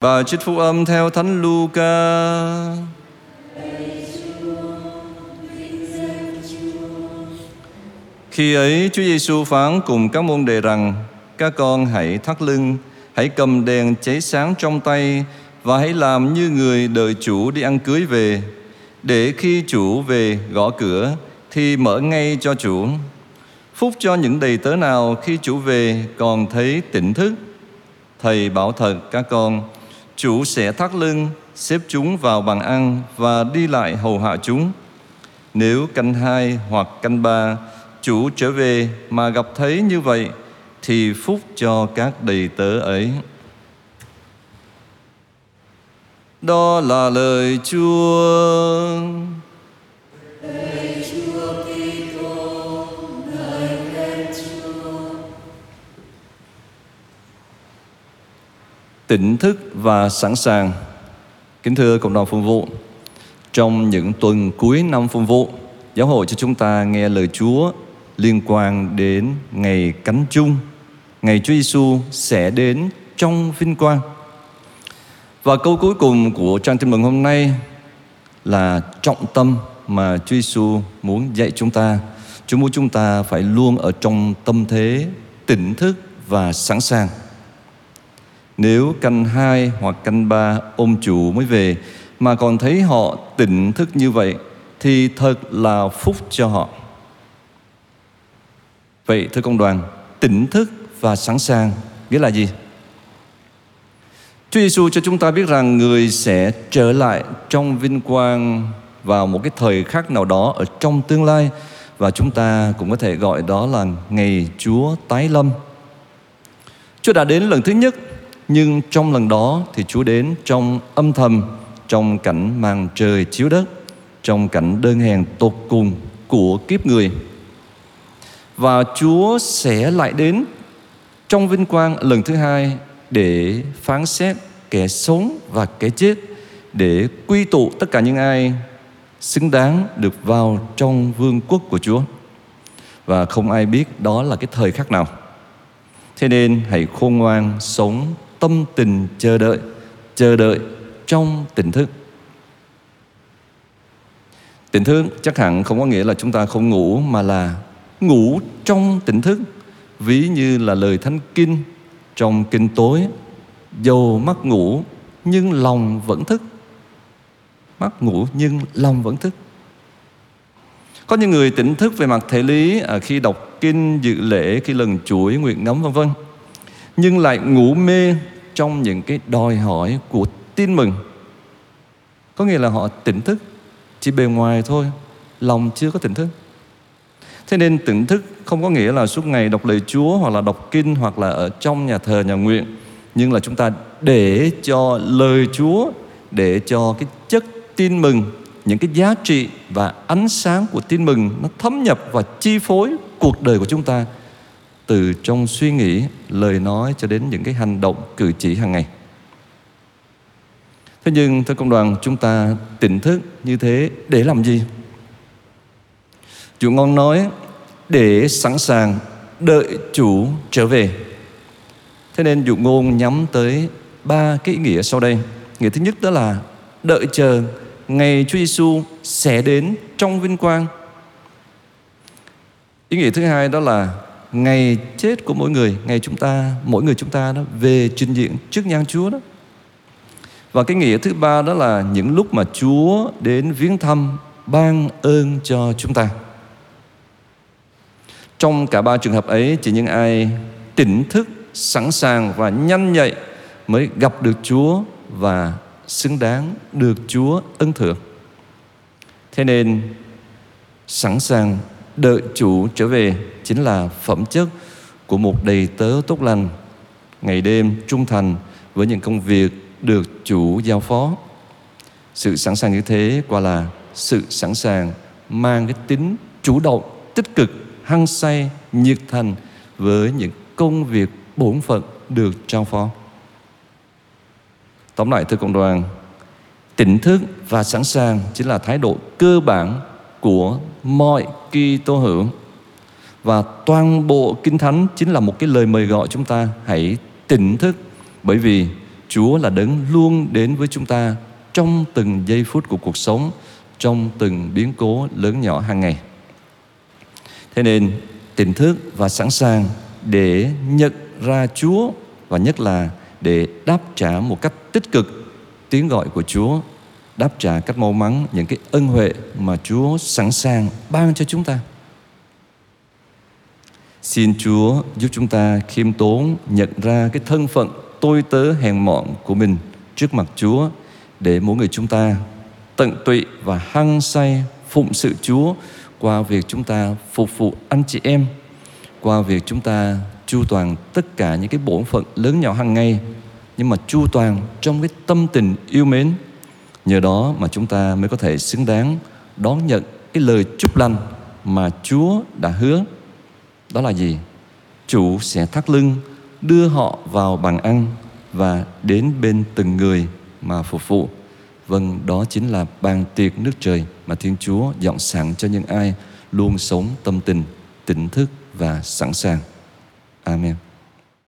và trích phúc âm theo Thánh Luca. Khi ấy, Chúa Giêsu phán cùng các môn đệ rằng, Các con hãy thắt lưng, Hãy cầm đèn cháy sáng trong tay Và hãy làm như người đợi chủ đi ăn cưới về. Để khi chủ về gõ cửa, Thì mở ngay cho chủ. Phúc cho những đầy tớ nào khi chủ về còn thấy tỉnh thức. Thầy bảo thật, các con Chủ sẽ thắt lưng, Xếp chúng vào bàn ăn Và đi lại hầu hạ chúng. Nếu canh hai hoặc canh ba Chủ trở về mà gặp thấy như vậy, Thì phúc cho các đầy tớ ấy. Đó là lời Chúa. Tỉnh thức và sẵn sàng. Kính thưa cộng đoàn phục vụ, trong những tuần cuối năm phục vụ, giáo hội cho chúng ta nghe lời Chúa liên quan đến ngày cánh chung, ngày Chúa Giêsu sẽ đến trong vinh quang. Và câu cuối cùng của trang tin mừng hôm nay là trọng tâm mà Chúa Giêsu muốn dạy chúng ta. Chúa muốn chúng ta phải luôn ở trong tâm thế tỉnh thức và sẵn sàng. Nếu canh hai hoặc canh ba ôm chủ mới về Mà còn thấy họ tỉnh thức như vậy, Thì thật là phúc cho họ Vậy thưa công đoàn, Tỉnh thức và sẵn sàng Nghĩa là gì? Chúa Giêsu cho chúng ta biết rằng Người sẽ trở lại trong vinh quang Vào một cái thời khắc nào đó Ở trong tương lai Và chúng ta cũng có thể gọi đó là Ngày Chúa tái lâm Chúa đã đến lần thứ nhất nhưng trong lần đó thì Chúa đến trong âm thầm, Trong cảnh màn trời chiếu đất, Trong cảnh đơn hèn tột cùng của kiếp người. Và Chúa sẽ lại đến trong vinh quang lần thứ hai Để phán xét kẻ sống và kẻ chết, Để quy tụ tất cả những ai xứng đáng được vào trong vương quốc của Chúa. Và không ai biết đó là cái thời khắc nào. Thế nên hãy khôn ngoan sống tâm tình chờ đợi chờ đợi trong tỉnh thức. Tỉnh thức chắc hẳn không có nghĩa là chúng ta không ngủ mà là ngủ trong tỉnh thức. Ví như là lời thánh kinh trong kinh tối dầu mắt ngủ nhưng lòng vẫn thức. Mắt ngủ nhưng lòng vẫn thức. Có những người tỉnh thức về mặt thể lý à, khi đọc kinh dự lễ khi lần chuỗi nguyện ngắm vân vân nhưng lại ngủ mê trong những cái đòi hỏi của tin mừng. Có nghĩa là họ tỉnh thức, chỉ bề ngoài thôi, lòng chưa có tỉnh thức. Thế nên tỉnh thức không có nghĩa là suốt ngày đọc lời chúa hoặc là đọc kinh hoặc là ở trong nhà thờ, nhà nguyện. Nhưng là chúng ta để cho lời chúa, để cho cái chất tin mừng, những cái giá trị và ánh sáng của tin mừng nó thấm nhập và chi phối cuộc đời của chúng ta từ trong suy nghĩ, lời nói cho đến những cái hành động cử chỉ hàng ngày. Thế nhưng thưa công đoàn chúng ta tỉnh thức như thế để làm gì? Chủ ngon nói để sẵn sàng đợi chủ trở về. Thế nên dụ ngôn nhắm tới ba cái ý nghĩa sau đây. Nghĩa thứ nhất đó là đợi chờ ngày Chúa Giêsu sẽ đến trong vinh quang. Ý nghĩa thứ hai đó là ngày chết của mỗi người, ngày chúng ta, mỗi người chúng ta đó, về trình diện trước nhan Chúa đó. Và cái nghĩa thứ ba đó là những lúc mà Chúa đến viếng thăm, ban ơn cho chúng ta. Trong cả ba trường hợp ấy, chỉ những ai tỉnh thức, sẵn sàng và nhanh nhạy mới gặp được Chúa và xứng đáng được Chúa ân thưởng. Thế nên, sẵn sàng đợi chủ trở về chính là phẩm chất của một đầy tớ tốt lành, ngày đêm trung thành với những công việc được chủ giao phó. Sự sẵn sàng như thế quả là sự sẵn sàng mang cái tính chủ động, tích cực, hăng say, nhiệt thành với những công việc bổn phận được trao phó. Tóm lại, thưa cộng đoàn, tỉnh thức và sẵn sàng chính là thái độ cơ bản của mọi kỳ tô hữu và toàn bộ kinh thánh chính là một cái lời mời gọi chúng ta hãy tỉnh thức bởi vì Chúa là đấng luôn đến với chúng ta trong từng giây phút của cuộc sống, trong từng biến cố lớn nhỏ hàng ngày. Thế nên tỉnh thức và sẵn sàng để nhận ra Chúa và nhất là để đáp trả một cách tích cực tiếng gọi của Chúa, đáp trả cách mau mắn những cái ân huệ mà Chúa sẵn sàng ban cho chúng ta. Xin Chúa giúp chúng ta khiêm tốn nhận ra cái thân phận tôi tớ hèn mọn của mình trước mặt Chúa để mỗi người chúng ta tận tụy và hăng say phụng sự Chúa qua việc chúng ta phục vụ anh chị em, qua việc chúng ta chu toàn tất cả những cái bổn phận lớn nhỏ hàng ngày nhưng mà chu toàn trong cái tâm tình yêu mến. Nhờ đó mà chúng ta mới có thể xứng đáng đón nhận cái lời chúc lành mà Chúa đã hứa. Đó là gì? Chủ sẽ thắt lưng đưa họ vào bàn ăn và đến bên từng người mà phục vụ. Vâng, đó chính là bàn tiệc nước trời mà Thiên Chúa dọn sẵn cho những ai luôn sống tâm tình, tỉnh thức và sẵn sàng. Amen.